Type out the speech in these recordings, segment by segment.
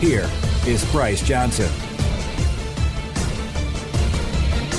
Here is Bryce Johnson.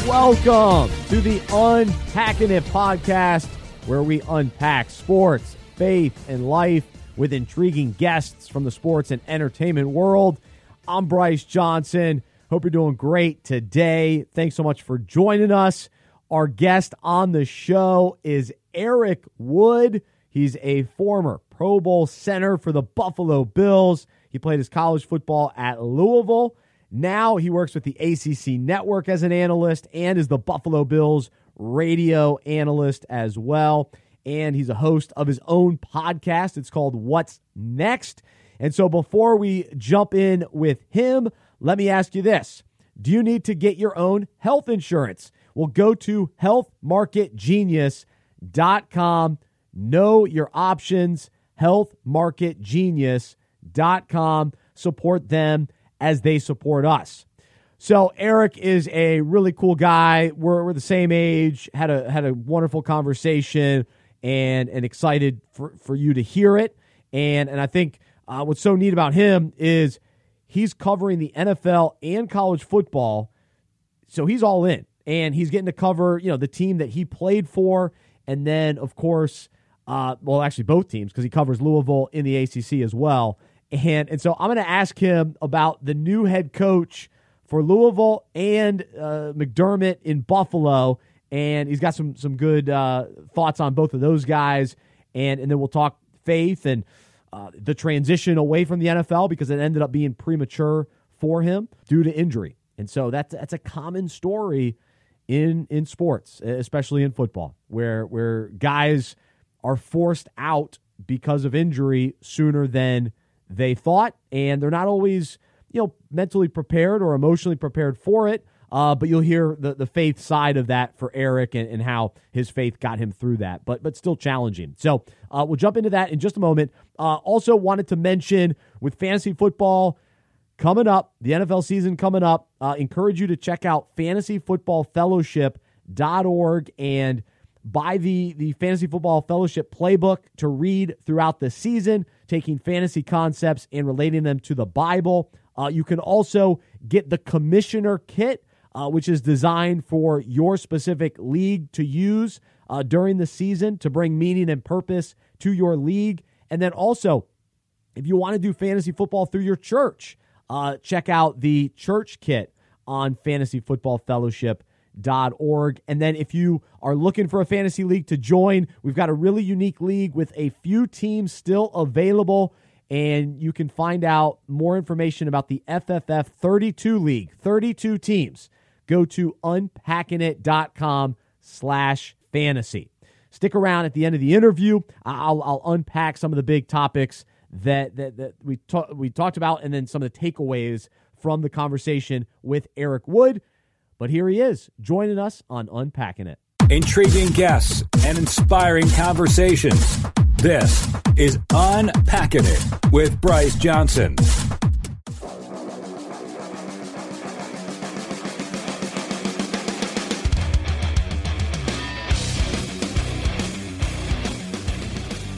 Welcome to the Unpacking It podcast, where we unpack sports, faith, and life with intriguing guests from the sports and entertainment world. I'm Bryce Johnson. Hope you're doing great today. Thanks so much for joining us. Our guest on the show is Eric Wood. He's a former Pro Bowl center for the Buffalo Bills. He played his college football at Louisville. Now he works with the ACC network as an analyst and is the Buffalo Bills radio analyst as well. And he's a host of his own podcast. It's called What's Next. And so before we jump in with him, let me ask you this Do you need to get your own health insurance? Well, go to healthmarketgenius.com. Know your options. Healthmarketgenius.com com. Support them as they support us. So Eric is a really cool guy. We're, we're the same age. had a had a wonderful conversation and and excited for, for you to hear it. And and I think uh, what's so neat about him is he's covering the NFL and college football, so he's all in, and he's getting to cover you know the team that he played for, and then of course, uh, well actually both teams because he covers Louisville in the ACC as well. And, and so I'm going to ask him about the new head coach for Louisville and uh, McDermott in Buffalo. And he's got some some good uh, thoughts on both of those guys. And, and then we'll talk faith and uh, the transition away from the NFL because it ended up being premature for him due to injury. And so that's that's a common story in in sports, especially in football, where where guys are forced out because of injury sooner than they thought, and they're not always, you know, mentally prepared or emotionally prepared for it. Uh, but you'll hear the, the faith side of that for Eric and, and how his faith got him through that, but but still challenging. So uh, we'll jump into that in just a moment. Uh, also wanted to mention with fantasy football coming up, the NFL season coming up, uh, encourage you to check out fantasyfootballfellowship.org and buy the, the Fantasy Football Fellowship playbook to read throughout the season, taking fantasy concepts and relating them to the Bible. Uh, you can also get the Commissioner Kit, uh, which is designed for your specific league to use uh, during the season to bring meaning and purpose to your league. And then also, if you want to do fantasy football through your church, uh, check out the Church Kit on Fantasy Football Fellowship org. And then if you are looking for a fantasy league to join, we've got a really unique league with a few teams still available. And you can find out more information about the FFF 32 League, 32 teams. Go to unpackingit.com slash fantasy. Stick around at the end of the interview. I'll, I'll unpack some of the big topics that, that, that we, we talked about and then some of the takeaways from the conversation with Eric Wood. But here he is, joining us on Unpacking It. Intriguing guests and inspiring conversations. This is Unpacking It with Bryce Johnson.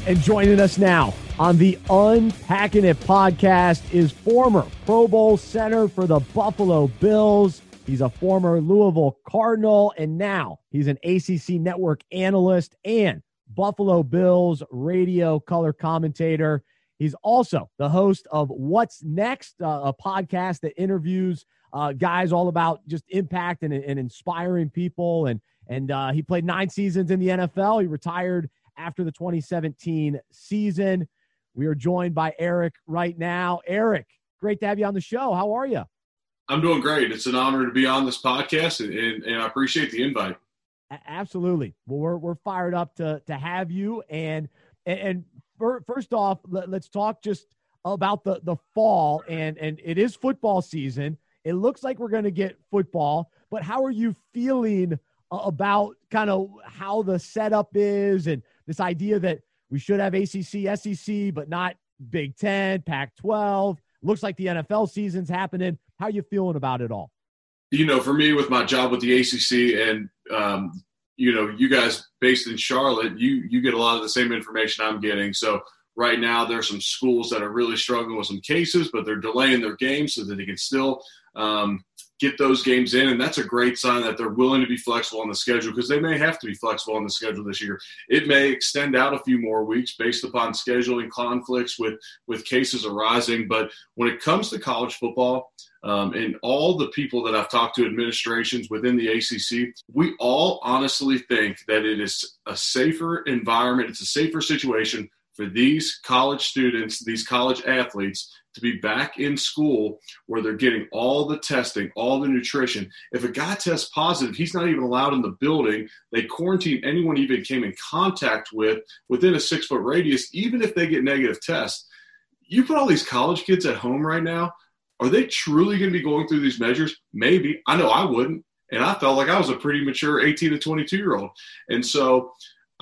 And joining us now on the Unpacking It podcast is former Pro Bowl center for the Buffalo Bills, He's a former Louisville Cardinal, and now he's an ACC network analyst and Buffalo Bills radio color commentator. He's also the host of What's Next, uh, a podcast that interviews uh, guys all about just impact and, and inspiring people. And and uh, he played nine seasons in the NFL. He retired after the 2017 season. We are joined by Eric right now. Eric, great to have you on the show. How are you? I'm doing great. It's an honor to be on this podcast, and, and, and I appreciate the invite. Absolutely. Well, we're we're fired up to to have you. And and, first off, let, us talk just about the the fall and and it is football season. It looks like we're going to get football, but how are you feeling about kind of how the setup is and this idea that we should have ACC, SEC, but not Big 10, Pac 12? Looks like the NFL season's happening. How you feeling about it all? You know, for me, with my job with the ACC and um, you know, you guys based in Charlotte, you you get a lot of the same information I'm getting. So right now, there's some schools that are really struggling with some cases, but they're delaying their games so that they can still um, get those games in, and that's a great sign that they're willing to be flexible on the schedule because they may have to be flexible on the schedule this year. It may extend out a few more weeks based upon scheduling conflicts with with cases arising. But when it comes to college football, um, and all the people that I've talked to, administrations within the ACC, we all honestly think that it is a safer environment. It's a safer situation for these college students, these college athletes to be back in school where they're getting all the testing, all the nutrition. If a guy tests positive, he's not even allowed in the building. They quarantine anyone even came in contact with within a six foot radius, even if they get negative tests. You put all these college kids at home right now. Are they truly going to be going through these measures? Maybe. I know I wouldn't. And I felt like I was a pretty mature 18 to 22 year old. And so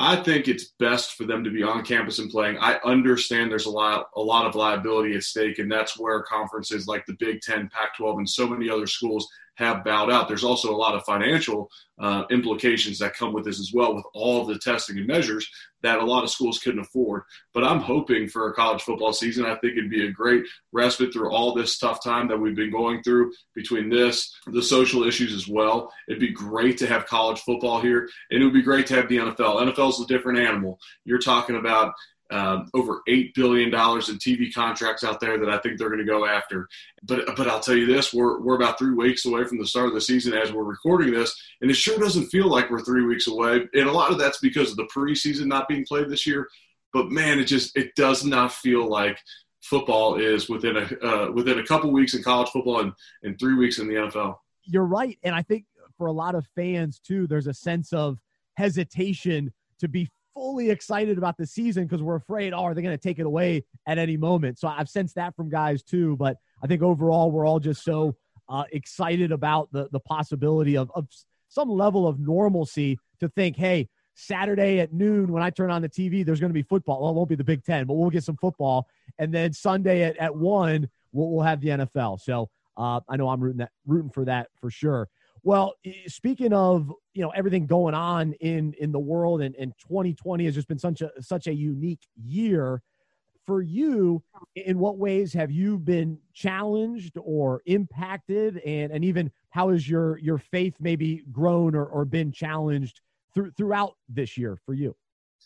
I think it's best for them to be on campus and playing. I understand there's a lot a lot of liability at stake, and that's where conferences like the Big Ten, Pac-12, and so many other schools have bowed out. There's also a lot of financial uh, implications that come with this as well, with all the testing and measures that a lot of schools couldn't afford. But I'm hoping for a college football season. I think it'd be a great respite through all this tough time that we've been going through between this, the social issues as well. It'd be great to have college football here, and it would be great to have the NFL. NFL is a different animal. You're talking about um, over eight billion dollars in TV contracts out there that I think they're going to go after. But but I'll tell you this: we're we're about three weeks away from the start of the season as we're recording this, and it sure doesn't feel like we're three weeks away. And a lot of that's because of the preseason not being played this year. But man, it just it does not feel like football is within a uh, within a couple weeks in college football and, and three weeks in the NFL. You're right, and I think for a lot of fans too, there's a sense of hesitation to be fully excited about the season because we're afraid, oh, are they going to take it away at any moment? So I've sensed that from guys too. But I think overall, we're all just so uh, excited about the the possibility of, of some level of normalcy to think, hey, Saturday at noon when I turn on the TV, there's going to be football. Well, it won't be the Big Ten, but we'll get some football. And then Sunday at, at one, we'll, we'll have the NFL. So uh, I know I'm rooting that rooting for that for sure. Well, speaking of you know everything going on in in the world, and, and 2020 has just been such a such a unique year for you. In what ways have you been challenged or impacted, and and even how has your your faith maybe grown or, or been challenged through, throughout this year for you?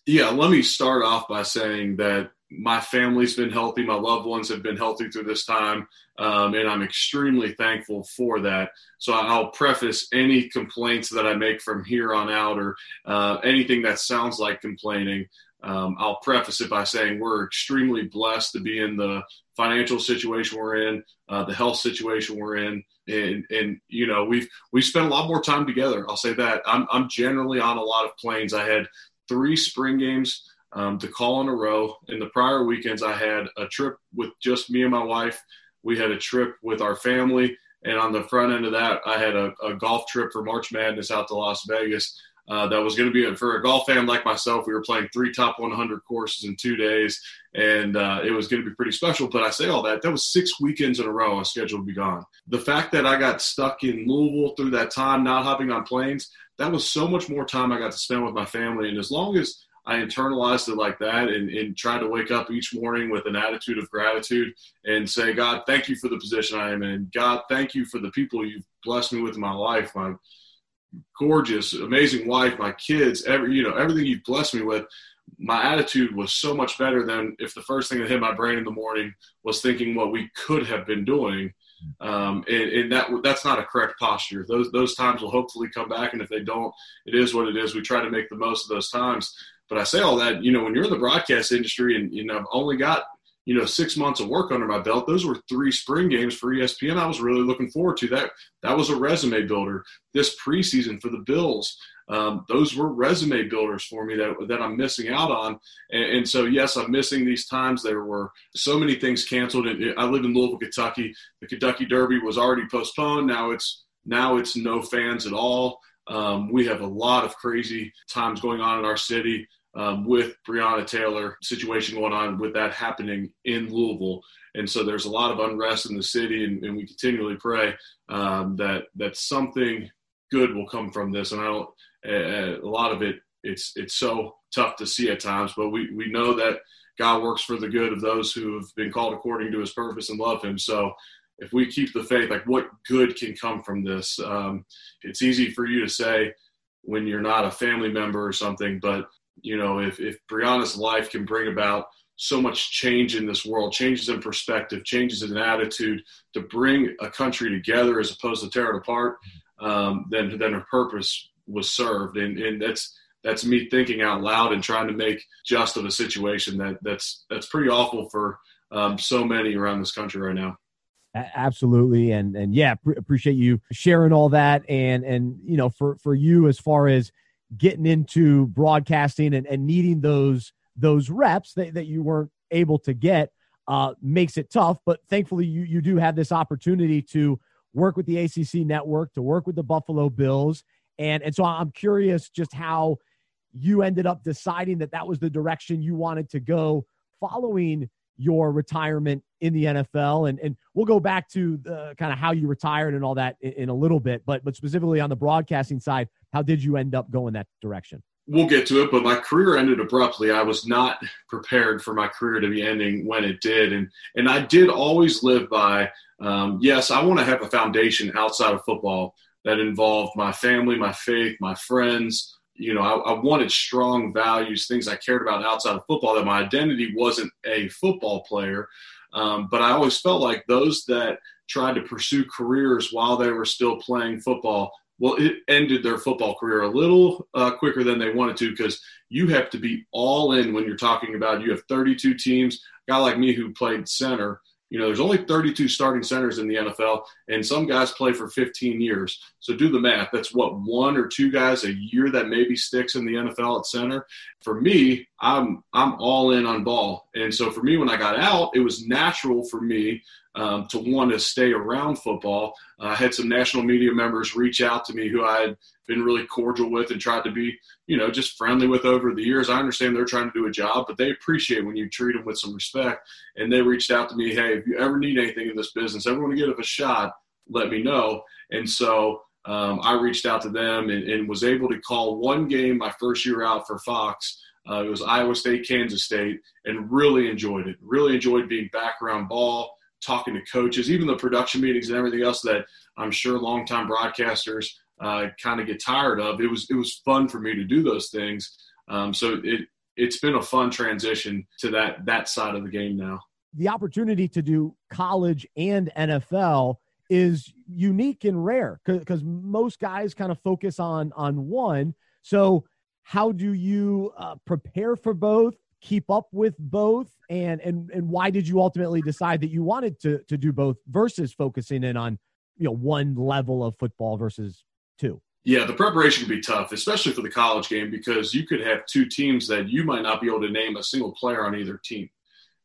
Yeah, let me start off by saying that my family's been healthy, my loved ones have been healthy through this time, um, and I'm extremely thankful for that. So I'll preface any complaints that I make from here on out, or uh, anything that sounds like complaining. Um, I'll preface it by saying we're extremely blessed to be in the financial situation we're in, uh, the health situation we're in, and and you know we've we've spent a lot more time together. I'll say that. I'm I'm generally on a lot of planes. I had three spring games um, to call in a row. In the prior weekends, I had a trip with just me and my wife. We had a trip with our family. And on the front end of that, I had a, a golf trip for March Madness out to Las Vegas. Uh, that was going to be for a golf fan like myself. We were playing three top 100 courses in two days, and uh, it was going to be pretty special. But I say all that, that was six weekends in a row I was scheduled to be gone. The fact that I got stuck in Louisville through that time, not hopping on planes, that was so much more time I got to spend with my family. And as long as I internalized it like that and, and try to wake up each morning with an attitude of gratitude and say, God, thank you for the position I am in. God, thank you for the people you've blessed me with in my life. My gorgeous, amazing wife, my kids, every you know, everything you've blessed me with. My attitude was so much better than if the first thing that hit my brain in the morning was thinking what we could have been doing. Um, and, and, that that's not a correct posture. Those those times will hopefully come back, and if they don't, it is what it is. We try to make the most of those times. But I say all that, you know, when you're in the broadcast industry and, I've only got, you know, six months of work under my belt, those were three spring games for ESPN. I was really looking forward to that. That was a resume builder. This preseason for the Bills, um, those were resume builders for me that, that I'm missing out on. And, and, so, yes, I'm missing these times. There were so many things canceled. And I live in Louisville, Kentucky. The Kentucky Derby was already postponed. Now it's now it's no fans at all. Um, we have a lot of crazy times going on in our city um, with Breonna Taylor situation going on with that happening in Louisville. And so there's a lot of unrest in the city, and, and we continually pray um, that that something good will come from this. And I don't, a, a lot of it, it's it's so tough to see at times, but we we know that God works for the good of those who have been called according to His purpose and love Him. So if we keep the faith, like what good can come from this? Um, it's easy for you to say when you're not a family member or something, but you know, if if Breonna's life can bring about so much change in this world, changes in perspective, changes in attitude to bring a country together as opposed to tear it apart, um, then then her purpose was served. And and that's that's me thinking out loud and trying to make just of a situation that that's that's pretty awful for um, so many around this country right now. Absolutely, and and yeah, pr- appreciate you sharing all that, and and you know for for you as far as getting into broadcasting and, and needing those those reps that, that you weren't able to get uh, makes it tough. But thankfully, you, you do have this opportunity to work with the ACC network, to work with the Buffalo Bills. And, and so I'm curious just how you ended up deciding that that was the direction you wanted to go following your retirement in the NFL. And, and we'll go back to the kind of how you retired and all that in, in a little bit. But, but specifically on the broadcasting side, how did you end up going that direction? we'll get to it, but my career ended abruptly. I was not prepared for my career to be ending when it did, and and I did always live by um, yes, I want to have a foundation outside of football that involved my family, my faith, my friends. You know, I, I wanted strong values, things I cared about outside of football. That my identity wasn't a football player, um, but I always felt like those that tried to pursue careers while they were still playing football well, it ended their football career a little uh, quicker than they wanted to because you have to be all in when you're talking about you have 32 teams. A guy like me who played center, you know, there's only 32 starting centers in the NFL, and some guys play for 15 years. So do the math. That's what one or two guys a year that maybe sticks in the NFL at center. For me, I'm I'm all in on ball, and so for me, when I got out, it was natural for me um, to want to stay around football. Uh, I had some national media members reach out to me who I had been really cordial with and tried to be, you know, just friendly with over the years. I understand they're trying to do a job, but they appreciate when you treat them with some respect. And they reached out to me, hey, if you ever need anything in this business, ever want to give a shot, let me know. And so um, I reached out to them and, and, was able to call one game my first year out for Fox. Uh, it was Iowa State, Kansas State, and really enjoyed it. Really enjoyed being background ball talking to coaches, even the production meetings and everything else that I'm sure longtime broadcasters uh, kind of get tired of. It was it was fun for me to do those things. Um, so it it's been a fun transition to that that side of the game now. The opportunity to do college and NFL is unique and rare because most guys kind of focus on on one. So how do you uh, prepare for both? Keep up with both? And and and why did you ultimately decide that you wanted to to do both versus focusing in on you know one level of football versus two? Yeah the preparation can be tough especially for the college game because you could have two teams that you might not be able to name a single player on either team.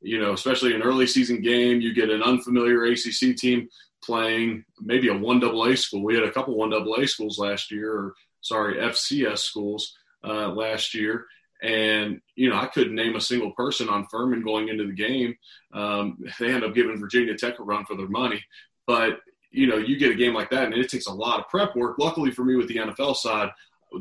You know especially an early season game you get an unfamiliar acc team playing maybe a one double a school. We had a couple one double a schools last year or sorry fcs schools uh, last year and, you know, I couldn't name a single person on Furman going into the game. Um, they end up giving Virginia Tech a run for their money. But, you know, you get a game like that, and it takes a lot of prep work. Luckily for me with the NFL side,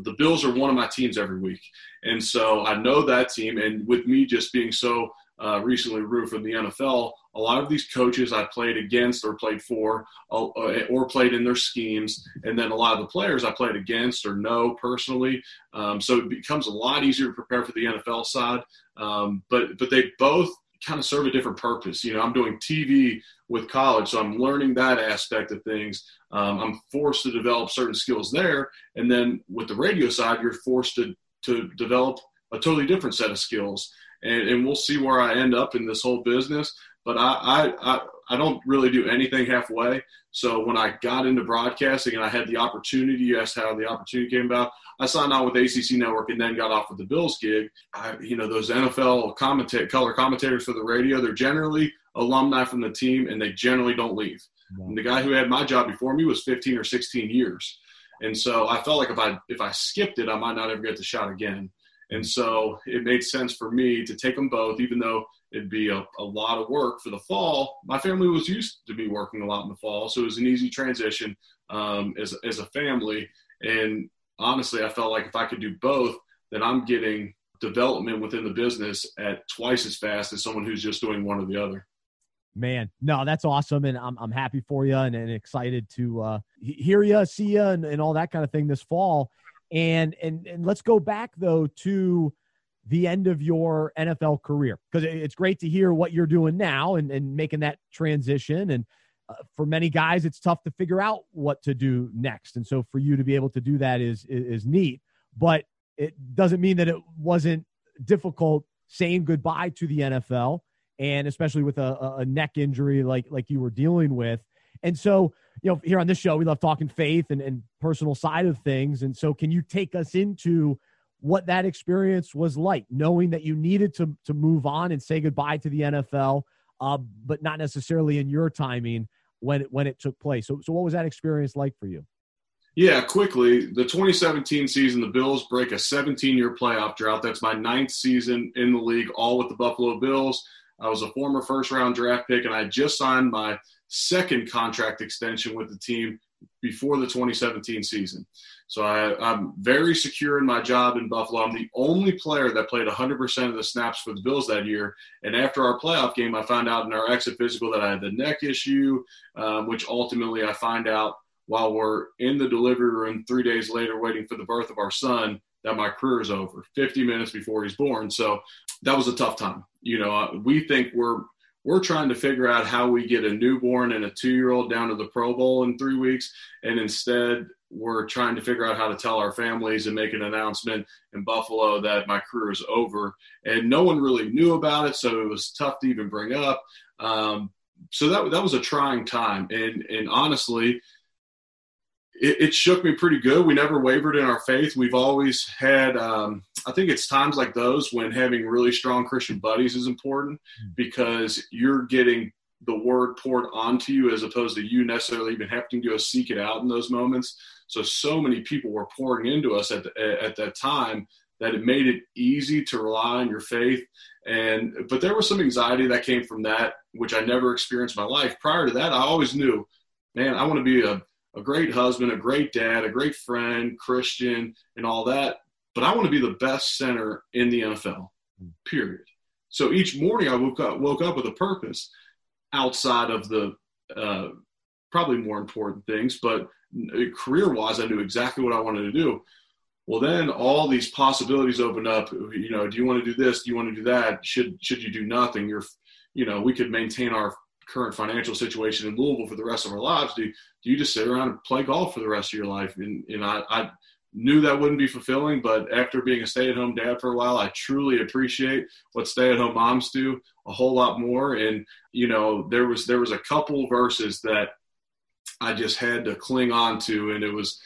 the Bills are one of my teams every week. And so I know that team. And with me just being so uh, recently removed from the NFL, a lot of these coaches I played against or played for uh, or played in their schemes, and then a lot of the players I played against or know personally. Um, so it becomes a lot easier to prepare for the NFL side. Um, but but they both kind of serve a different purpose. You know, I'm doing TV with college, so I'm learning that aspect of things. Um, I'm forced to develop certain skills there, and then with the radio side, you're forced to to develop a totally different set of skills. And, and we'll see where I end up in this whole business. But I, I, I, I don't really do anything halfway. So when I got into broadcasting and I had the opportunity, you asked how the opportunity came about. I signed on with ACC Network and then got off with the Bills gig. I, you know, those NFL commentate color commentators for the radio, they're generally alumni from the team and they generally don't leave. And the guy who had my job before me was 15 or 16 years. And so I felt like if I if I skipped it, I might not ever get the shot again. And so it made sense for me to take them both, even though it'd be a, a lot of work for the fall. My family was used to me working a lot in the fall, so it was an easy transition um, as, as a family. And honestly, I felt like if I could do both, then I'm getting development within the business at twice as fast as someone who's just doing one or the other. Man, no, that's awesome, and I'm I'm happy for you and, and excited to uh, hear you, see you, and, and all that kind of thing this fall. And and and let's go back though to the end of your NFL career because it's great to hear what you're doing now and, and making that transition. And uh, for many guys, it's tough to figure out what to do next. And so for you to be able to do that is, is, is neat, but it doesn't mean that it wasn't difficult saying goodbye to the NFL and especially with a, a neck injury like, like you were dealing with. And so, you know, here on this show, we love talking faith and, and personal side of things. And so, can you take us into what that experience was like, knowing that you needed to to move on and say goodbye to the NFL, uh, but not necessarily in your timing when it, when it took place. So, so what was that experience like for you? Yeah, quickly, the 2017 season, the Bills break a 17-year playoff drought. That's my ninth season in the league, all with the Buffalo Bills. I was a former first-round draft pick, and I just signed my second contract extension with the team before the 2017 season. So I, am very secure in my job in Buffalo. I'm the only player that played 100% of the snaps for the Bills that year. And after our playoff game, I found out in our exit physical that I had the neck issue, um, which ultimately I find out while we're in the delivery room three days later waiting for the birth of our son that my career is over 50 minutes before he's born. So that was a tough time. You know, we think we're we're trying to figure out how we get a newborn and a two year old down to the Pro Bowl in three weeks. And instead, we're trying to figure out how to tell our families and make an announcement in Buffalo that my career is over. And no one really knew about it. So it was tough to even bring up. Um, so that, that was a trying time. And, and honestly, it, it, shook me pretty good. We never wavered in our faith. We've always had, um, I think it's times like those when having really strong Christian buddies is important hmm. because you're getting the word poured onto you as opposed to you necessarily even having to go seek it out in those moments. So, so many people were pouring into us at, the, at that time that it made it easy to rely on your faith. And, but there was some anxiety that came from that, which I never experienced in my life. Prior to that, I always knew, man, I want to be a a great husband, a great dad, a great friend, Christian, and all that. But I want to be the best center in the NFL, hmm. period. So each morning I woke up, woke up with a purpose outside of the uh, probably more important things, but career wise, I knew exactly what I wanted to do. Well, then all these possibilities open up. You know, do you want to do this? Do you want to do that? Should should you do nothing? You're, you know, we could maintain our current financial situation in Louisville for the rest of our lives? Do, do you just sit around and play golf for the rest of your life? And, and I, I knew that wouldn't be fulfilling, but after being a stay at home dad for a while, I truly appreciate what stay at home moms do a whole lot more. And, you know, there was, there was a couple verses that I just had to cling on to, and it was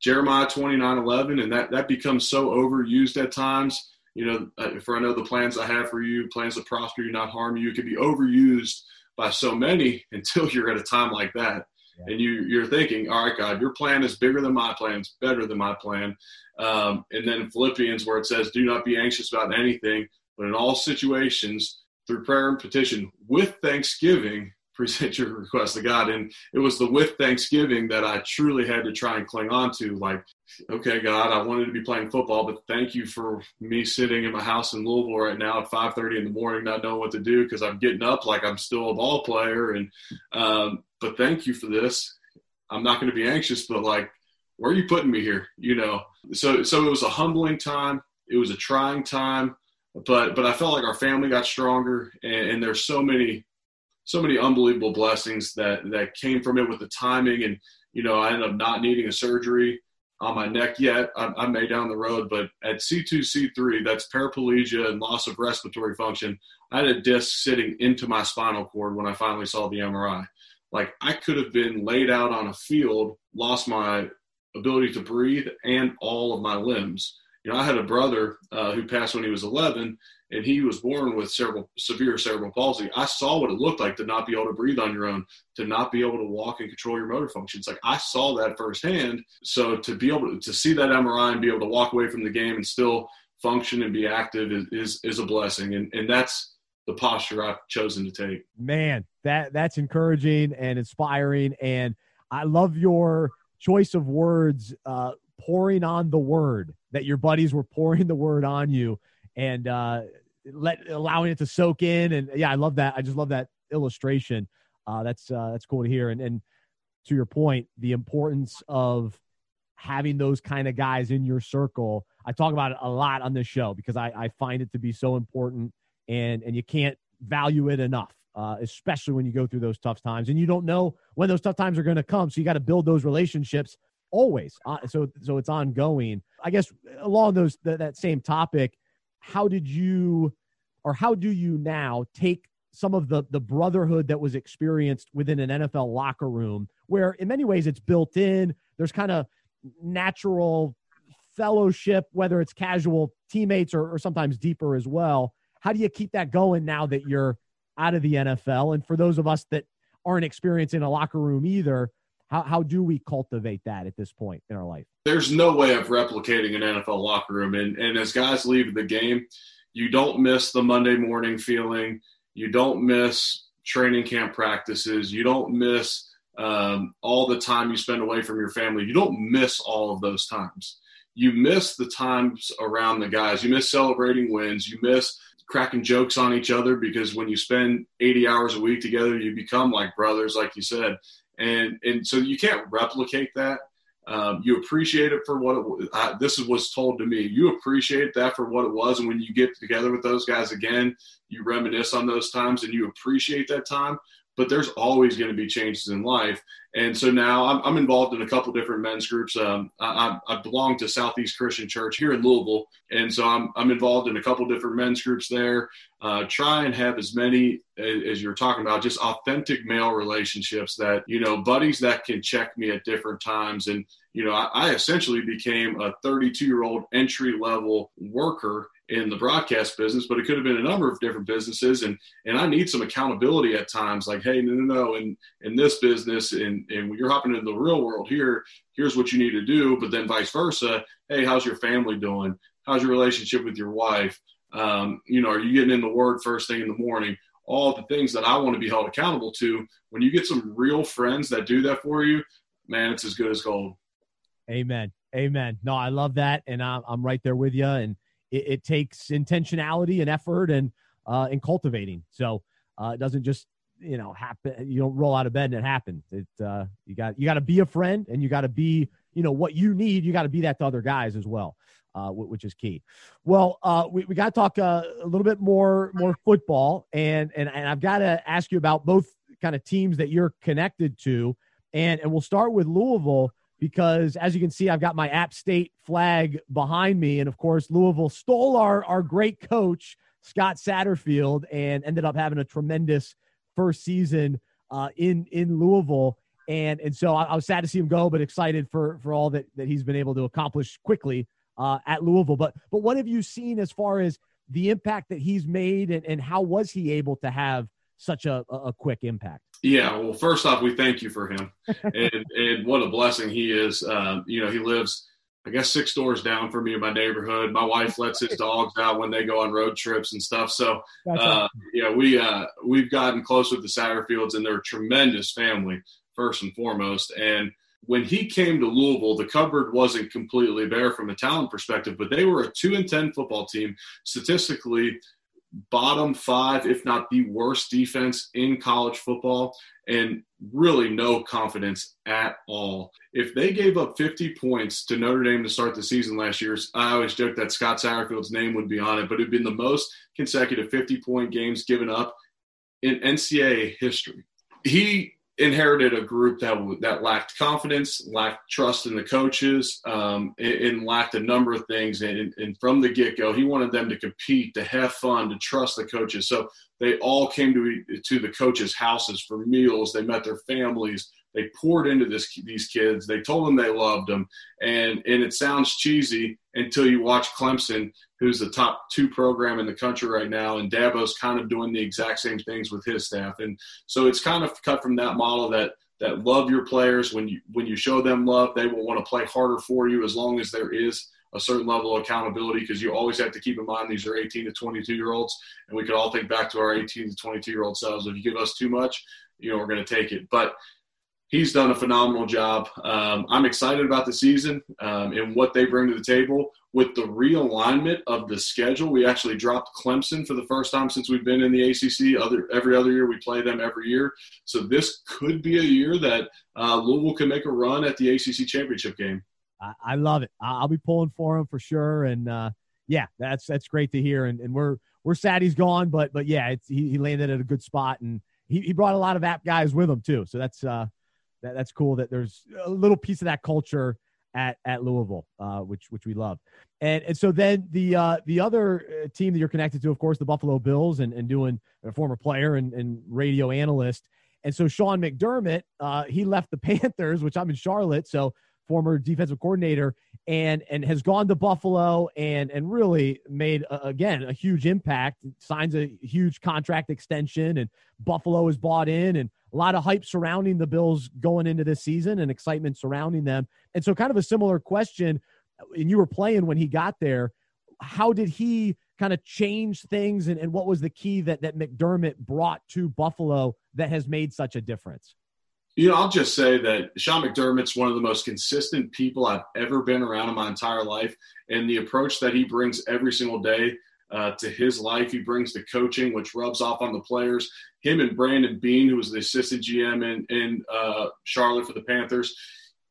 Jeremiah 29 11. And that, that becomes so overused at times. You know, uh, for I know the plans I have for you, plans to prosper you, not harm you, it could be overused by so many until you're at a time like that. Yeah. And you, you're thinking, all right, God, your plan is bigger than my plan, it's better than my plan. Um, and then Philippians, where it says, do not be anxious about anything, but in all situations, through prayer and petition, with thanksgiving, present your request to God. And it was the with Thanksgiving that I truly had to try and cling on to. Like, okay, God, I wanted to be playing football, but thank you for me sitting in my house in Louisville right now at 5:30 in the morning, not knowing what to do because I'm getting up like I'm still a ball player. And um, but thank you for this. I'm not going to be anxious, but like, where are you putting me here? You know. So so it was a humbling time. It was a trying time. But but I felt like our family got stronger, and, and there's so many so many unbelievable blessings that that came from it with the timing and you know I ended up not needing a surgery on my neck yet. I, I may down the road, but at C2, C3, that's paraplegia and loss of respiratory function. I had a disc sitting into my spinal cord when I finally saw the MRI. Like I could have been laid out on a field, lost my ability to breathe and all of my limbs. You know, I had a brother uh, who passed when he was 11, and he was born with cerebral, severe cerebral palsy. I saw what it looked like to not be able to breathe on your own, to not be able to walk and control your motor functions. Like I saw that firsthand. So to be able to, to see that MRI and be able to walk away from the game and still function and be active is is, is a blessing, and and that's the posture I've chosen to take. Man, that that's encouraging and inspiring, and I love your choice of words. Uh, pouring on the word that your buddies were pouring the word on you and uh, let allowing it to soak in. And yeah, I love that. I just love that illustration. Uh, that's uh, that's cool to hear. And and to your point, the importance of having those kind of guys in your circle. I talk about it a lot on this show because I, I find it to be so important, and and you can't value it enough. Uh, especially when you go through those tough times and you don't know when those tough times are going to come. So you got to build those relationships always. Uh, so so it's ongoing. I guess along those th- that same topic, how did you or how do you now take some of the the brotherhood that was experienced within an NFL locker room where in many ways it's built in there's kind of natural fellowship whether it's casual teammates or, or sometimes deeper as well. How do you keep that going now that you're out of the NFL and for those of us that aren't experiencing a locker room either how, how do we cultivate that at this point in our life? There's no way of replicating an NFL locker room. And, and as guys leave the game, you don't miss the Monday morning feeling. You don't miss training camp practices. You don't miss um, all the time you spend away from your family. You don't miss all of those times. You miss the times around the guys. You miss celebrating wins. You miss cracking jokes on each other because when you spend 80 hours a week together, you become like brothers, like you said and and so you can't replicate that. Um, you appreciate it for what it was. I, this was told to me. You appreciate that for what it was, and when you get together with those guys again, you reminisce on those times and you appreciate that time but there's always going to be changes in life. And so now I'm, I'm involved in a couple different men's groups. Um, I, I, belong to Southeast Christian Church here in Louisville. And so I'm, I'm involved in a couple different men's groups there. Uh, try and have as many, as you're talking about, just authentic male relationships that, you know, buddies that can check me at different times. And, you know, I, I essentially became a 32 year old entry level worker in the broadcast business, but it could have been a number of different businesses. And and I need some accountability at times, like, hey, no, no, no, in in this business, and and when you're hopping into the real world here, here's what you need to do. But then vice versa, hey, how's your family doing? How's your relationship with your wife? Um, you know, are you getting in the word first thing in the morning? All the things that I want to be held accountable to. When you get some real friends that do that for you, man, it's as good as gold. Amen. Amen. No, I love that, and I'm, I'm right there with you. And it, it takes intentionality and effort and uh, and cultivating. So uh, it doesn't just you know happen. You don't roll out of bed and it happens. It uh, you got you got to be a friend and you got to be you know what you need. You got to be that to other guys as well. Uh, which is key. Well, uh, we, we got to talk uh, a little bit more more football, and and and I've got to ask you about both kind of teams that you're connected to, and and we'll start with Louisville because as you can see, I've got my App State flag behind me. And of course, Louisville stole our, our great coach, Scott Satterfield, and ended up having a tremendous first season uh, in, in Louisville. And, and so I, I, was sad to see him go, but excited for, for all that, that he's been able to accomplish quickly uh, at Louisville. But, but what have you seen as far as the impact that he's made and, and how was he able to have such a, a quick impact? Yeah, well, first off, we thank you for him, and and what a blessing he is. Um, you know, he lives, I guess, six doors down from me in my neighborhood. My wife lets his dogs out when they go on road trips and stuff. So, uh, yeah, we uh, we've gotten close with the Satterfields, and they're a tremendous family first and foremost. And when he came to Louisville, the cupboard wasn't completely bare from a talent perspective, but they were a two and ten football team. Statistically, bottom five, if not the worst defense in college football, and really no confidence at all. If they gave up 50 points to Notre Dame to start the season last year, I always joke that Scott Satterfield's name would be on it, but it'd been the most consecutive 50 point games given up in NCAA history. He inherited a group that that lacked confidence, lacked trust in the coaches, um, and, and, lacked a number of things. And, and from the get go, he wanted them to compete, to have fun, to trust the coaches. So they all came to to the coaches' houses for meals. They met their families. They poured into this these kids. They told them they loved them, and and it sounds cheesy until you watch Clemson, who's the top two program in the country right now, and Dabo's kind of doing the exact same things with his staff, and so it's kind of cut from that model that that love your players. When you when you show them love, they will want to play harder for you as long as there is a certain level of accountability because you always have to keep in mind these are 18 to 22 year olds and we could all think back to our 18 to 22 year old selves. If you give us too much you know we're going to take it. But he's done a phenomenal job. Um, I'm excited about the season um, and what they bring to the table. With the realignment of the schedule, we actually dropped Clemson for the first time since we've been in the ACC. Other every other year, we play them every year. So this could be a year that uh, Louisville can make a run at the ACC championship game. I, love it. I'll be pulling for him for sure. And uh, yeah, that's that's great to hear. And, and we're we're sad he's gone, but but yeah, he, he landed at a good spot and. He, he brought a lot of app guys with him too, so that's uh, that, that's cool that there's a little piece of that culture at at Louisville, uh, which which we love. And and so then the uh, the other uh, team that you're connected to, of course, the Buffalo Bills, and, and doing a former player and, and radio analyst. And so Sean McDermott, uh, he left the Panthers, which I'm in Charlotte, so former defensive coordinator, and and has gone to Buffalo and and really made a, again a huge impact. Signs a huge contract extension, and Buffalo is bought in, and a lot of hype surrounding the Bills going into this season and excitement surrounding them. And so, kind of a similar question, and you were playing when he got there. How did he kind of change things, and, and what was the key that that McDermott brought to Buffalo that has made such a difference? You know, I'll just say that Sean McDermott's one of the most consistent people I've ever been around in my entire life. And the approach that he brings every single day uh, to his life, he brings the coaching, which rubs off on the players. Him and Brandon Beane, who was the assistant GM in, in uh, Charlotte for the Panthers,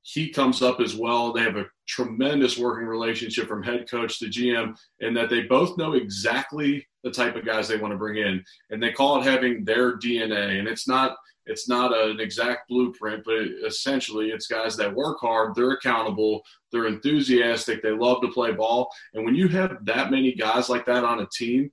he comes up as well. They have a tremendous working relationship from head coach to GM, and that they both know exactly the type of guys they want to bring in. And they call it having their DNA. And it's not – it's not an exact blueprint, but essentially it's guys that work hard, they're accountable, they're enthusiastic, they love to play ball. And when you have that many guys like that on a team,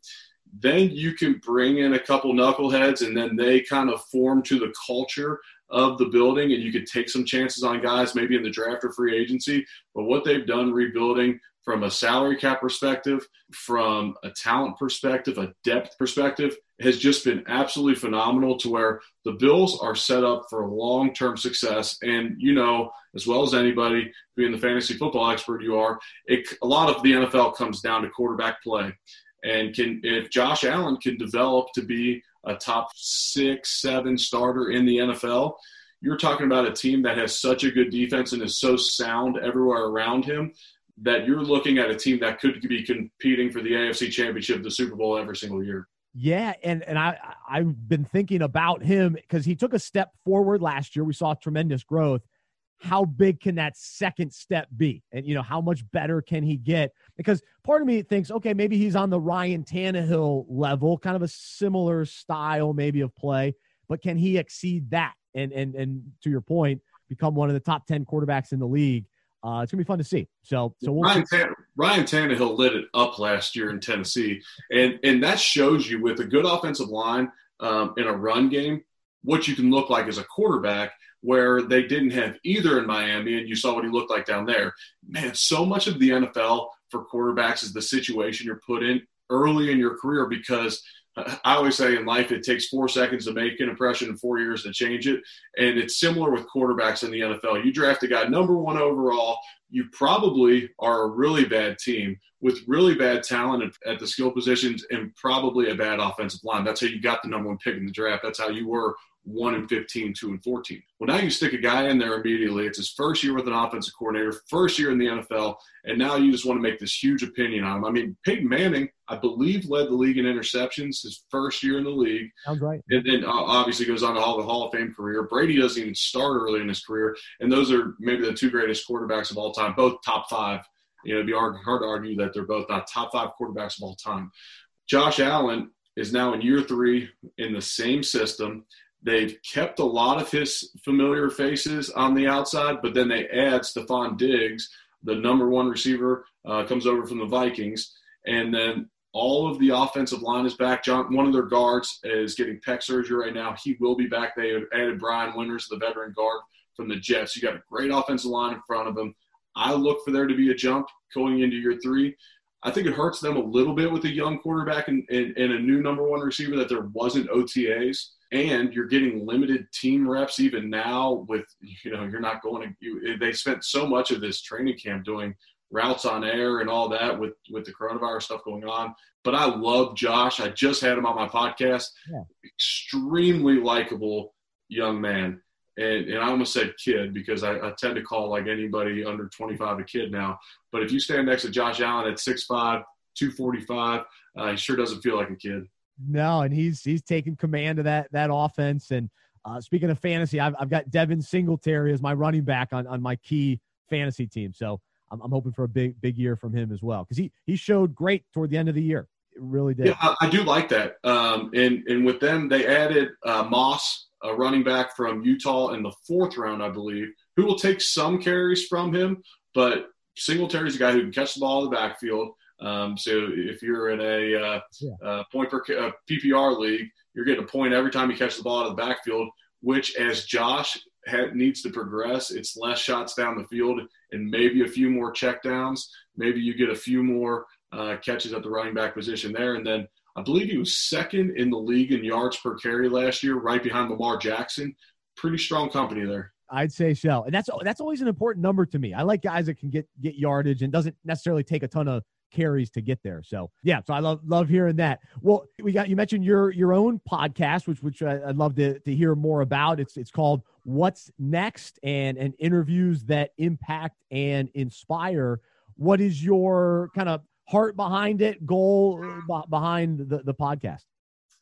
then you can bring in a couple knuckleheads and then they kind of form to the culture of the building and you could take some chances on guys maybe in the draft or free agency. But what they've done rebuilding from a salary cap perspective, from a talent perspective, a depth perspective, has just been absolutely phenomenal to where the Bills are set up for long term success. And, you know, as well as anybody, being the fantasy football expert you are, it, a lot of the NFL comes down to quarterback play. And can if Josh Allen can develop to be a top six, seven starter in the NFL, you're talking about a team that has such a good defense and is so sound everywhere around him that you're looking at a team that could be competing for the AFC Championship, the Super Bowl every single year. Yeah, and and I I've been thinking about him because he took a step forward last year. We saw tremendous growth. How big can that second step be? And you know, how much better can he get? Because part of me thinks, okay, maybe he's on the Ryan Tannehill level, kind of a similar style maybe of play, but can he exceed that? And and and to your point, become one of the top ten quarterbacks in the league uh, it's gonna be fun to see. So, so we'll Ryan, Tan- Ryan Tannehill lit it up last year in Tennessee, and and that shows you with a good offensive line um, in a run game what you can look like as a quarterback. Where they didn't have either in Miami, and you saw what he looked like down there. Man, so much of the NFL for quarterbacks is the situation you're put in early in your career because I always say in life it takes four seconds to make an impression and four years to change it. And it's similar with quarterbacks in the NFL. You draft a guy number one overall, you probably are a really bad team with really bad talent at the skill positions and probably a bad offensive line. That's how you got the number one pick in the draft. That's how you were 1 and 15, 2 and 14. Well, now you stick a guy in there immediately. It's his first year with an offensive coordinator, first year in the NFL, and now you just want to make this huge opinion on him. I mean, Peyton Manning, I believe, led the league in interceptions his first year in the league. Sounds right. And then uh, obviously goes on to all the Hall of Fame career. Brady doesn't even start early in his career, and those are maybe the two greatest quarterbacks of all time, both top five. You know, it'd be hard, hard to argue that they're both not top five quarterbacks of all time. Josh Allen is now in year three in the same system They've kept a lot of his familiar faces on the outside, but then they add Stefon Diggs, the number one receiver, uh, comes over from the Vikings. And then all of the offensive line is back. John, one of their guards is getting pec surgery right now. He will be back. They have added Brian Winters, the veteran guard from the Jets. You got a great offensive line in front of them. I look for there to be a jump going into year three. I think it hurts them a little bit with a young quarterback and, and, and, a new number one receiver that there wasn't OTAs. And you're getting limited team reps even now with, you know, you're not going to, you, they spent so much of this training camp doing routes on air and all that with, with the coronavirus stuff going on. But I love Josh. I just had him on my podcast. Yeah. Extremely likable young man and, and I almost said kid because I, I, tend to call like anybody under 25 a kid now. But if you stand next to Josh Allen at 6'5, 245, uh, he sure doesn't feel like a kid. No, and he's he's taking command of that that offense. And uh, speaking of fantasy, I've, I've got Devin Singletary as my running back on, on my key fantasy team. So I'm, I'm hoping for a big big year from him as well because he he showed great toward the end of the year. It really did. Yeah, I, I do like that. Um, and and with them, they added uh, Moss a running back from Utah in the fourth round, I believe, who will take some carries from him, but Singletary's a guy who can catch the ball in the backfield. Um, so if you're in a uh, yeah. uh, point per uh, PPR league, you're getting a point every time you catch the ball out of the backfield. Which, as Josh needs to progress, it's less shots down the field and maybe a few more checkdowns. Maybe you get a few more uh, catches at the running back position there, and then I believe he was second in the league in yards per carry last year, right behind Lamar Jackson. Pretty strong company there. I'd say so, and that's that's always an important number to me. I like guys that can get get yardage and doesn't necessarily take a ton of carries to get there. So yeah, so I love love hearing that. Well, we got you mentioned your your own podcast, which which I, would love to to hear more about. It's it's called What's Next, and and interviews that impact and inspire. What is your kind of heart behind it, goal uh, behind the, the podcast?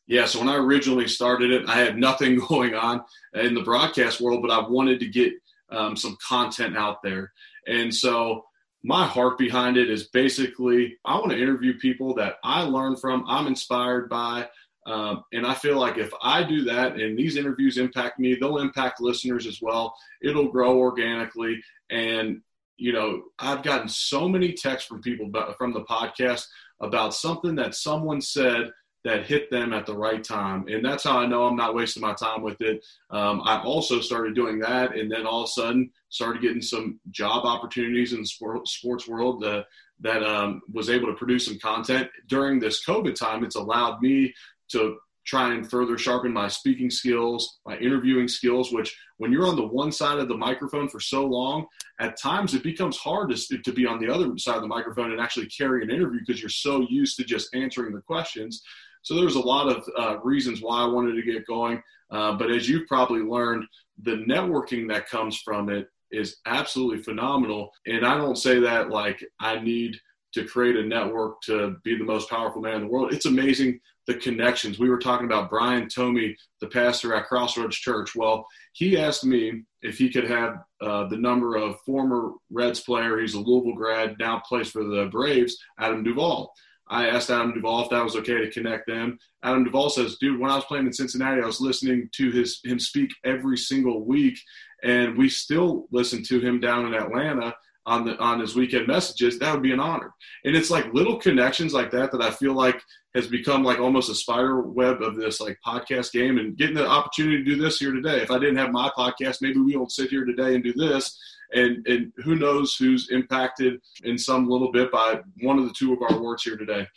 Yeah, so when I originally started it, I had nothing going on in the broadcast world, but I wanted to get um, some content out there. And so my heart behind it is basically I want to interview people that I learn from, I'm inspired by. Um, and I feel like if I do that and these interviews impact me, they'll impact listeners as well. It'll grow organically. And you know, I've gotten so many texts from people about, from the podcast about something that someone said that hit them at the right time. And that's how I know I'm not wasting my time with it. Um, I also started doing that and then all of a sudden started getting some job opportunities in the sport, sports world that, that um, was able to produce some content. During this COVID time, it's allowed me to try and further sharpen my speaking skills, my interviewing skills, which when you're on the one side of the microphone for so long, at times it becomes hard to, to be on the other side of the microphone and actually carry an interview because you're so used to just answering the questions. So there's a lot of uh, reasons why I wanted to get going. Uh, but as you've probably learned, the networking that comes from it is absolutely phenomenal. And I don't say that like I need to create a network to be the most powerful man in the world. It's amazing the connections. We were talking about Brian Tome, the pastor at Crossroads Church. Well, he asked me if he could have uh, the number of former Reds player. He's a Louisville grad, now plays for the Braves, Adam Duvall. I asked Adam Duvall if that was okay to connect them. Adam Duvall says, "Dude, when I was playing in Cincinnati, I was listening to his him speak every single week, and we still listen to him down in Atlanta." on the on his weekend messages, that would be an honor. And it's like little connections like that that I feel like has become like almost a spider web of this like podcast game and getting the opportunity to do this here today. If I didn't have my podcast, maybe we won't sit here today and do this. And and who knows who's impacted in some little bit by one of the two of our words here today.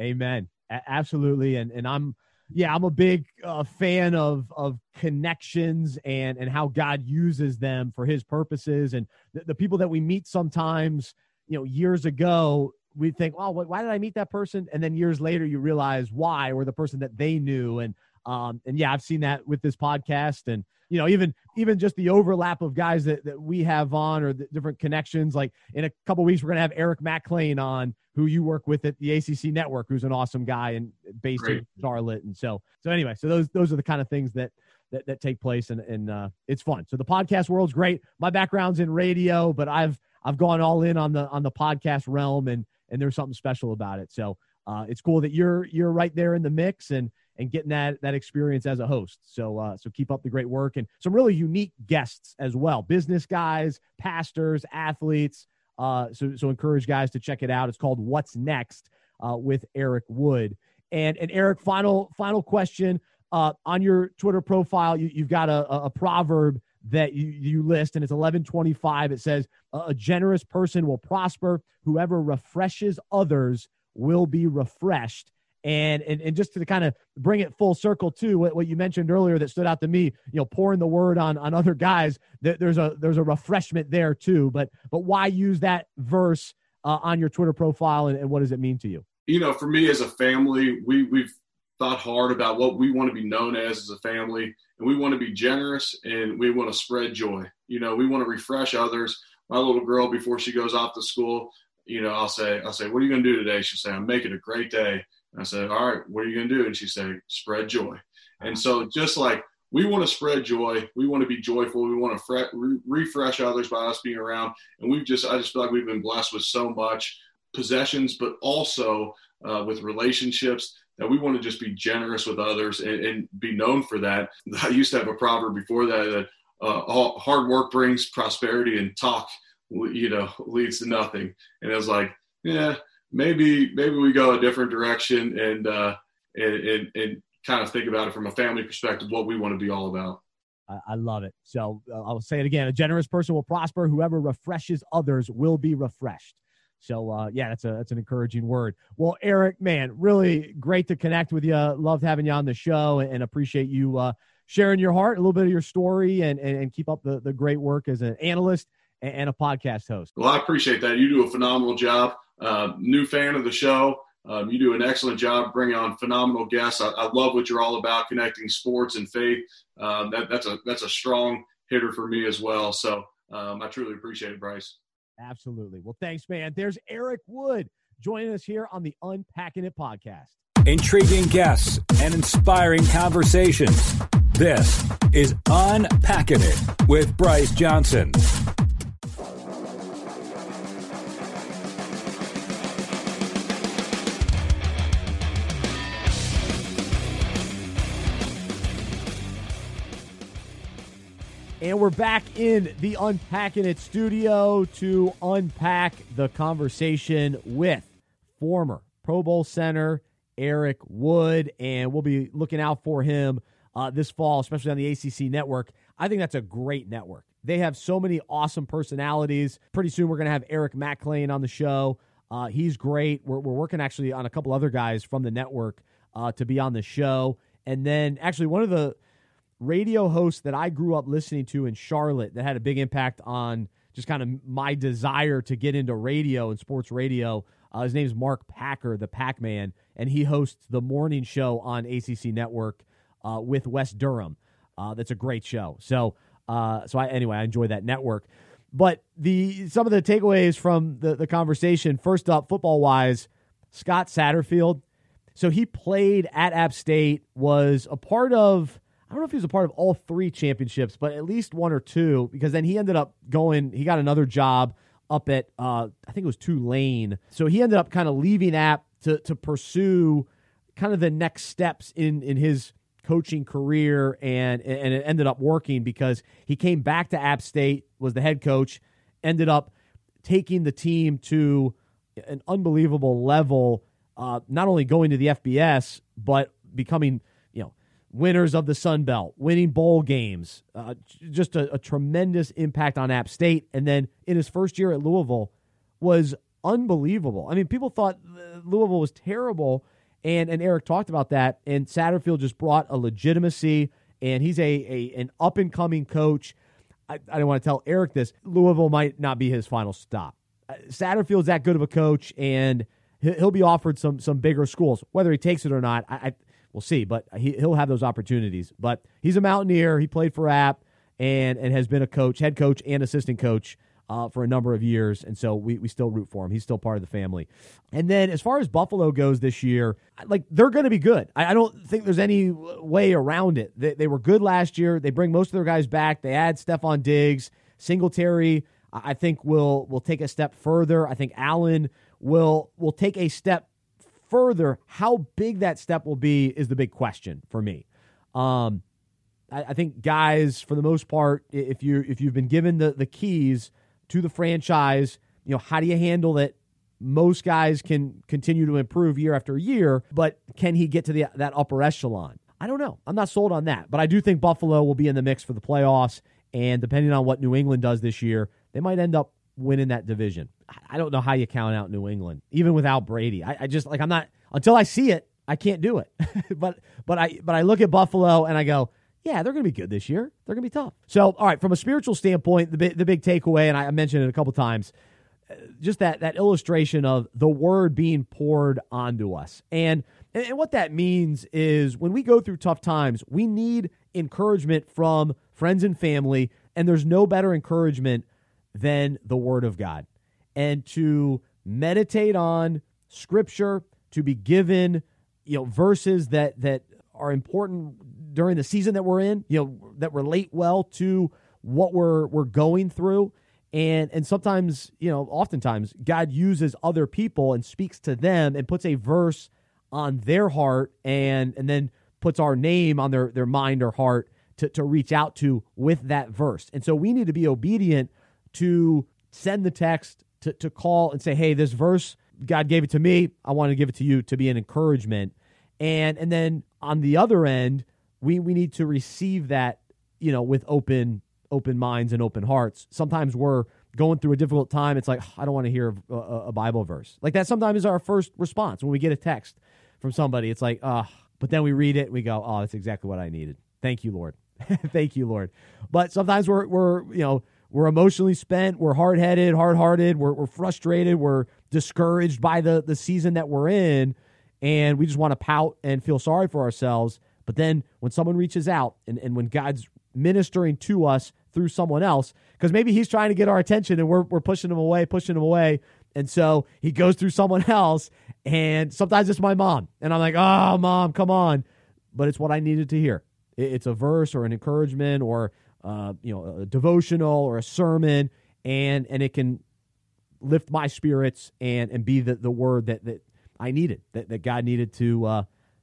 Amen. A- absolutely. And and I'm yeah, I'm a big uh, fan of of connections and and how God uses them for His purposes. And the, the people that we meet sometimes, you know, years ago, we think, oh, why did I meet that person? And then years later, you realize why, or the person that they knew. And um, and yeah, I've seen that with this podcast, and you know, even even just the overlap of guys that, that we have on, or the different connections. Like in a couple weeks, we're gonna have Eric Mac Lain on, who you work with at the ACC Network, who's an awesome guy and based Great. in Charlotte. And so, so anyway, so those those are the kind of things that that, that take place, and and uh, it's fun. So the podcast world's great. My background's in radio, but I've I've gone all in on the on the podcast realm, and and there's something special about it. So uh, it's cool that you're you're right there in the mix, and and getting that that experience as a host. So uh, so keep up the great work and some really unique guests as well, business guys, pastors, athletes. Uh, so so encourage guys to check it out. It's called What's Next uh, with Eric Wood. And and Eric, final final question. Uh, on your Twitter profile, you, have got a, a proverb that you, you list, and it's 1125. It says, A generous person will prosper. Whoever refreshes others will be refreshed. And, and, and just to kind of bring it full circle to what, what you mentioned earlier that stood out to me, you know, pouring the word on, on other guys, there's a, there's a refreshment there too. But, but why use that verse uh, on your Twitter profile and, and what does it mean to you? You know, for me as a family, we, we've thought hard about what we want to be known as as a family and we want to be generous and we want to spread joy you know we want to refresh others my little girl before she goes off to school you know i'll say i'll say what are you going to do today she'll say i'm making a great day I said, All right, what are you going to do? And she said, Spread joy. And so, just like we want to spread joy, we want to be joyful, we want to fre- re- refresh others by us being around. And we've just, I just feel like we've been blessed with so much possessions, but also uh, with relationships that we want to just be generous with others and, and, be known for that. I used to have a proverb before that that uh, hard work brings prosperity and talk, you know, leads to nothing. And I was like, yeah, maybe maybe we go a different direction and uh, and, and, and kind of think about it from a family perspective, what we want to be all about. I love it. So uh, I'll say it again: a generous person will prosper. Whoever refreshes others will be refreshed. So uh, yeah, that's a that's an encouraging word. Well, Eric, man, really great to connect with you. Loved having you on the show, and appreciate you uh, sharing your heart, a little bit of your story, and and, and keep up the, the great work as an analyst and, and a podcast host. Well, I appreciate that. You do a phenomenal job. Uh, new fan of the show. Um, you do an excellent job bringing on phenomenal guests. I, I, love what you're all about, connecting sports and faith. Um, that, that's a that's a strong hitter for me as well. So um, I truly appreciate it, Bryce. Absolutely. Well, thanks, man. There's Eric Wood joining us here on the Unpacking It podcast. Intriguing guests and inspiring conversations. This is Unpacking It with Bryce Johnson. And we're back in the Unpacking It studio to unpack the conversation with former Pro Bowl center Eric Wood. And we'll be looking out for him uh, this fall, especially on the ACC network. I think that's a great network. They have so many awesome personalities. Pretty soon, we're going to have Eric Mac Lain on the show. Uh, he's great. We're, we're working actually on a couple other guys from the network uh, to be on the show. And then, actually, one of the radio host that I grew up listening to in Charlotte that had a big impact on just kind of my desire to get into radio and sports radio. Uh, his name is Mark Packer, the Pac Man, and he hosts the morning show on ACC Network uh, with Wes Durham. Uh, that's a great show. So, uh, so I anyway, I enjoy that network. But the some of the takeaways from the, the conversation. First up, football wise, Scott Satterfield. So he played at App State, was a part of I don't know if he was a part of all three championships, but at least one or two, because then he ended up going, he got another job up at, uh, I think it was Tulane. So he ended up kind of leaving App to, to pursue kind of the next steps in, in his coaching career, and, and it ended up working because he came back to App State, was the head coach, ended up taking the team to an unbelievable level, uh, not only going to the FBS, but becoming – winners of the Sun Belt, winning bowl games, uh, just a, a, tremendous impact on App State. And then in his first year at Louisville was unbelievable. I mean, people thought Louisville was terrible, and and Eric talked about that. And Satterfield just brought a legitimacy, and he's a, a an up and coming coach. I, I don't want to tell Eric this. Louisville might not be his final stop. Uh, Satterfield's that good of a coach, and he'll be offered some some bigger schools. Whether he takes it or not, I we'll see. But he, he'll have those opportunities. But he's a Mountaineer. He played for App and and has been a coach, head coach, and assistant coach. Uh, for a number of years, and so we, we still root for him. He's still part of the family. And then as far as Buffalo goes this year, like they're going to be good. I, I, don't think there's any way around it. They, they were good last year. They bring most of their guys back. They add Stefon Diggs, Singletary. I think will will take a step further. I think Allen will will take a step further, how big that step will be is the big question for me. Um, I, I think guys, for the most part, if you if you've been given the the keys to the franchise, you know how do you handle it? Most guys can continue to improve year after year, but can he get to the that upper echelon? I don't know. I'm not sold on that, but I do think Buffalo will be in the mix for the playoffs. And depending on what New England does this year, they might end up winning that division. I don't know how you count out New England, even without Brady. I, I just like I'm not until I see it, I can't do it. but but I but I look at Buffalo and I go, yeah, they're going to be good this year. They're going to be tough. So, all right, from a spiritual standpoint, the the big takeaway, and I mentioned it a couple times, uh, just that that illustration of the word being poured onto us, and and what that means is when we go through tough times, we need encouragement from friends and family, and there's no better encouragement than the Word of God, and to meditate on Scripture, to be given you know verses that that are important during the season that we're in, you know, that relate well to what we're we're going through. And and sometimes, you know, oftentimes God uses other people and speaks to them and puts a verse on their heart and and then puts our name on their, their mind or heart to, to reach out to with that verse. And so we need to be obedient to send the text to, to call and say, hey, this verse, God gave it to me. I want to give it to you to be an encouragement. And and then on the other end, we we need to receive that, you know, with open open minds and open hearts. Sometimes we're going through a difficult time. It's like I don't want to hear a, a, Bible verse like that. Sometimes is our first response when we get a text from somebody. It's like, ah, but then we read it, we go, oh, that's exactly what I needed. Thank you, Lord. Thank you, Lord. But sometimes we're we're you know we're emotionally spent, we're hard headed, hard hearted, we're, we're frustrated, we're discouraged by the the season that we're in, and we just want to pout and feel sorry for ourselves. But then when someone reaches out and, and when God's ministering to us through someone else, because maybe he's trying to get our attention and we're, we're pushing him away, pushing him away. And so he goes through someone else. And sometimes it's my mom. And I'm like, oh, mom, come on. But it's what I needed to hear. It's a verse or an encouragement or, uh, you know, a devotional or a sermon. And, and it can lift my spirits and, and be the, the word that, that I needed, that, that God needed to, uh,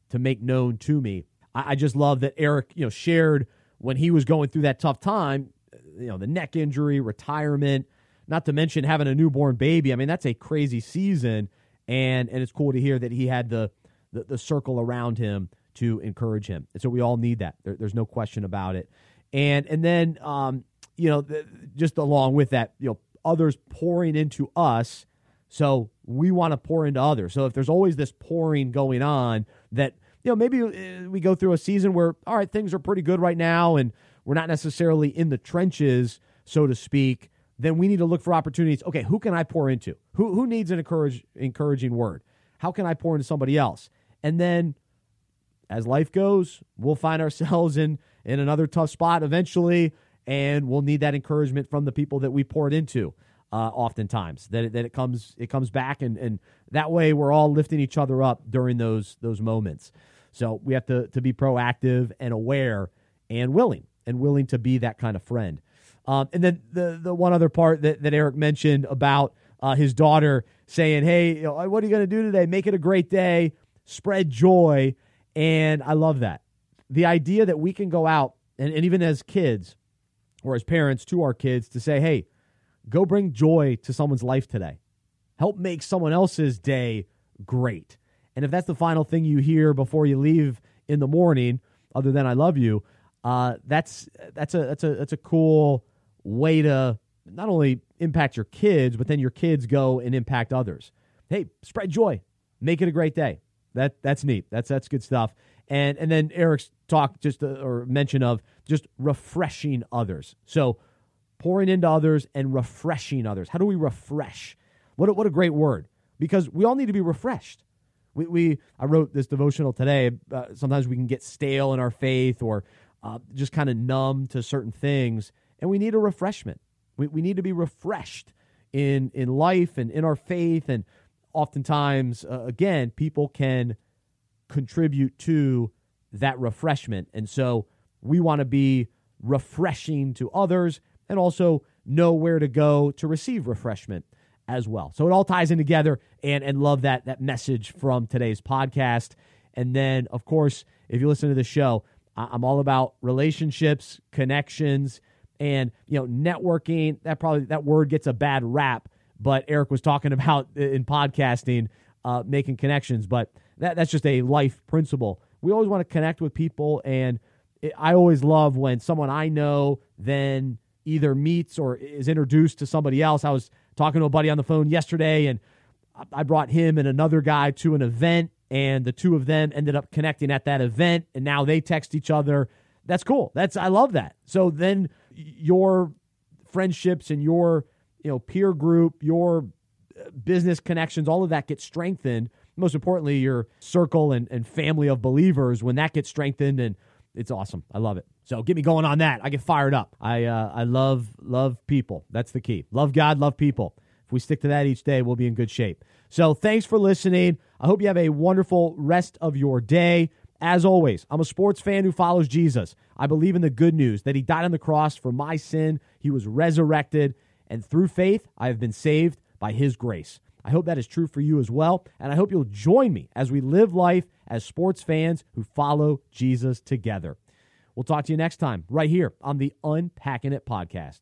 to make known to me. I, I just love that Eric, you know, shared when he was going through that tough time, you know, the neck injury, retirement, not to mention having a newborn baby. I mean, that's a crazy season, and and it's cool to hear that he had the the, the circle around him to encourage him. And so we all need that. There, there's no question about it. And and then um, you know, the, just along with that, you know, others pouring into us. So we want to pour into others. So if there's always this pouring going on, that you know, maybe uh, we go through a season where, all right, things are pretty good right now and we're not necessarily in the trenches, so to speak, then we need to look for opportunities. Okay, who can I pour into? Who, who needs an encourage, encouraging word? How can I pour into somebody else? And then as life goes, we'll find ourselves in, in another tough spot eventually, and we'll need that encouragement from the people that we poured into. Uh, oftentimes that it, that it comes it comes back and and that way we're all lifting each other up during those those moments. So we have to, to be proactive and aware and willing and willing to be that kind of friend. Um, and then the, the one other part that, that Eric mentioned about uh, his daughter saying, Hey, what are you going to do today? Make it a great day, spread joy. And I love that. The idea that we can go out and, and even as kids or as parents to our kids to say, Hey, go bring joy to someone's life today. Help make someone else's day great. And if that's the final thing you hear before you leave in the morning, other than "I love you," uh, that's that's a that's a that's a cool way to not only impact your kids, but then your kids go and impact others. Hey, spread joy, make it a great day. That that's neat. That's that's good stuff. And and then Eric's talk just uh, or mention of just refreshing others. So pouring into others and refreshing others. How do we refresh? What a, what a great word because we all need to be refreshed. We, we I wrote this devotional today. Uh, sometimes we can get stale in our faith or uh, just kind of numb to certain things, and we need a refreshment. We, we need to be refreshed in in life and in our faith, and oftentimes, uh, again, people can contribute to that refreshment, and so we want to be refreshing to others, and also know where to go to receive refreshment as well. So it all ties in together and and love that that message from today's podcast. And then of course, if you listen to the show, I'm all about relationships, connections, and you know networking. That probably that word gets a bad rap, but Eric was talking about in podcasting, uh, making connections. But that, that's just a life principle. We always want to connect with people, and it, I always love when someone I know then either meets or is introduced to somebody else. I was talking to a buddy on the phone yesterday, and I brought him and another guy to an event, and the two of them ended up connecting at that event, and now they text each other. That's cool. That's I love that. So then your friendships and your you know peer group, your uh, business connections, all of that gets strengthened. Most importantly, your circle and, and family of believers when that gets strengthened and it's awesome. I love it. So get me going on that. I get fired up. I uh, I love love people. That's the key. Love God, love people. If we stick to that each day, we'll be in good shape. So thanks for listening. I hope you have a wonderful rest of your day. As always, I'm a sports fan who follows Jesus. I believe in the good news that he died on the cross for my sin, he was resurrected, and through faith, I have been saved by his grace. I hope that is true for you as well, and I hope you'll join me as we live life as sports fans who follow Jesus together. We'll talk to you next time, right here on the Unpacking It podcast.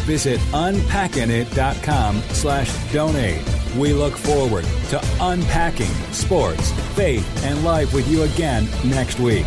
visit unpackingit.com slash donate. We look forward to unpacking sports, faith, and life with you again next week.